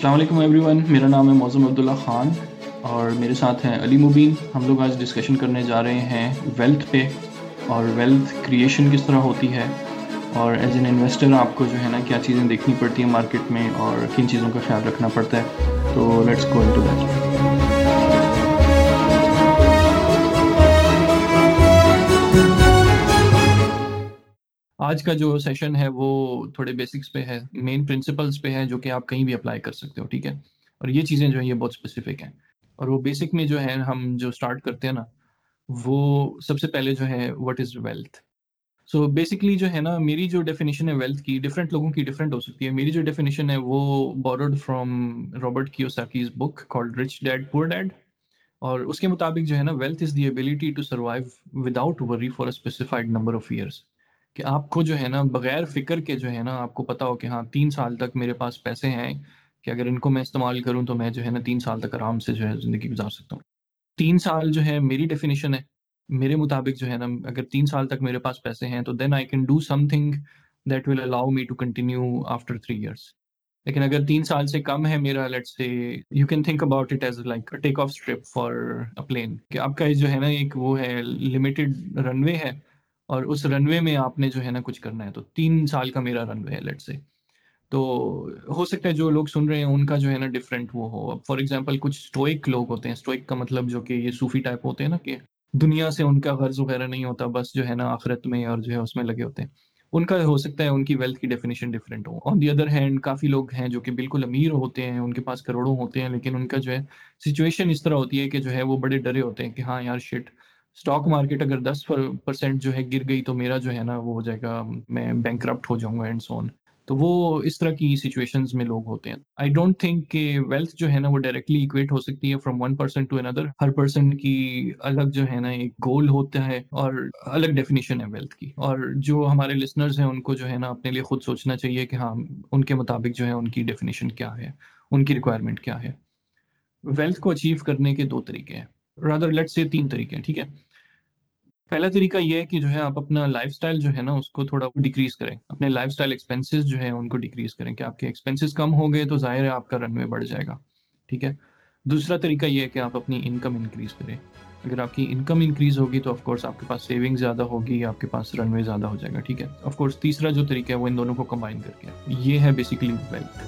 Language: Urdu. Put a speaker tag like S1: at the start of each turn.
S1: السلام علیکم ایوری ون میرا نام ہے موزم عبداللہ خان اور میرے ساتھ ہیں علی مبین. ہم لوگ آج ڈسکشن کرنے جا رہے ہیں ویلتھ پہ اور ویلتھ کریشن کس طرح ہوتی ہے اور ایز این انویسٹر آپ کو جو ہے نا کیا چیزیں دیکھنی پڑتی ہیں مارکیٹ میں اور کن چیزوں کا خیال رکھنا پڑتا ہے. تو لیٹس گو ٹو دیٹ آج کا جو سیشن ہے وہ تھوڑے بیسکس پہ ہے مین پرنسپلس پہ ہے جو کہ آپ کہیں بھی اپلائی کر سکتے ہو، ٹھیک ہے؟ اور یہ چیزیں جو ہیں یہ بہت اسپیسیفک ہیں۔ اور وہ بیسک میں جو ہے ہم جو اسٹارٹ کرتے ہیں نا، وہ سب سے پہلے جو ہے what is wealth so basically جو ہے نا، میری جو ڈیفینیشن ہے ویلتھ کی ڈفرینٹ لوگوں کی ڈفرینٹ ہو سکتی ہے۔ میری جو ڈیفینیشن ہے وہ borrowed from Robert Kiyosaki's book called rich dad poor dad اور اس کے مطابق جو ہے نا wealth is the ability to survive without worry for a specified number of years کہ آپ کو جو ہے نا بغیر فکر کے جو ہے نا آپ کو پتا ہو کہ ہاں تین سال تک میرے پاس پیسے ہیں کہ اگر ان کو میں استعمال کروں تو میں جو ہے نا تین سال تک آرام سے جو ہے زندگی گزار سکتا ہوں۔ تین سال جو ہے میری ڈیفینیشن ہے۔ میرے مطابق جو ہے نا اگر تین سال تک میرے پاس پیسے ہیں تو then I can do something that will allow me to continue after three years لیکن اگر تین سال سے کم ہے میرا لیٹ سے you can think about it as like take off strip for plane کہ آپ کا جو ہے نا ایک وہ ہے لمیٹڈ رن وے ہے۔ اور اس رن وے میں آپ نے جو ہے نا کچھ کرنا ہے تو تین سال کا میرا رن وے ہے لیٹ سے تو ہو سکتا ہے جو لوگ سن رہے ہیں ان کا جو ہے نا ڈفرینٹ وہ ہو. اب فار ایگزامپل کچھ اسٹوئک لوگ ہوتے ہیں. اسٹوئک کا مطلب جو کہ یہ صوفی ٹائپ ہوتے ہیں نا کہ دنیا سے ان کا غرض وغیرہ نہیں ہوتا، بس جو ہے نا آخرت میں اور جو ہے اس میں لگے ہوتے ہیں. ان کا ہو سکتا ہے ان کی ویلتھ کی ڈیفینیشن ڈفرینٹ ہو. آن دی ادر ہینڈ کافی لوگ ہیں جو کہ بالکل امیر ہوتے ہیں، ان کے پاس کروڑوں ہوتے ہیں، لیکن ان کا جو ہے سچویشن اس طرح ہوتی ہے کہ جو ہے وہ بڑے ڈرے ہوتے ہیں کہ ہاں یار شٹ اسٹاک مارکیٹ اگر دس پرسینٹ جو ہے گر گئی تو میرا جو ہے نا وہ ہو جائے گا، میں بینک کرپٹ ہو جاؤں گا اینڈ سون تو وہ اس طرح کی سچویشنز میں لوگ ہوتے ہیں۔ آئی ڈونٹ تھنک کہ ویلتھ جو ہے نا وہ ڈائریکٹلی اکویٹ ہو سکتی ہے فرام ون پرسن ٹو اندر ہر پرسن کی الگ جو ہے نا ایک گول ہوتا ہے اور الگ ڈیفینیشن ہے ویلتھ کی۔ اور جو ہمارے لسنرز ہیں، ان کو جو ہے نا اپنے لیے خود سوچنا چاہیے کہ ہاں ان کے مطابق جو ہے ان کی ڈیفینیشن کیا ہے، ان کی ریکوائرمنٹ کیا ہے۔ ویلتھ کو اچیو کرنے کے دو طریقے ہیں۔ رادر لیٹ سے تین طریقے ہیں، ٹھیک ہے؟ پہلا طریقہ یہ ہے کہ جو ہے آپ اپنا لائف اسٹائل جو ہے نا، اس کو تھوڑا ڈیکریز کریں۔ اپنے لائف اسٹائل ایکسپینسز جو ہے ان کو ڈیکریز کریں کہ آپ کے ایکسپینسز کم ہو گئے تو ظاہر ہے آپ کا رن وے بڑھ جائے گا۔ ٹھیک ہے؟ دوسرا طریقہ یہ ہے کہ آپ اپنی انکم انکریز کریں۔ اگر آپ کی انکم انکریز ہوگی تو آف کورس آپ کے پاس سیونگ زیادہ ہوگی، آپ کے پاس رن وے زیادہ ہو جائے گا۔ ٹھیک ہے؟ آف کورس تیسرا جو طریقہ ہے وہ ان دونوں کو کمبائن کر کے۔ یہ ہے بیسکلی ویلتھ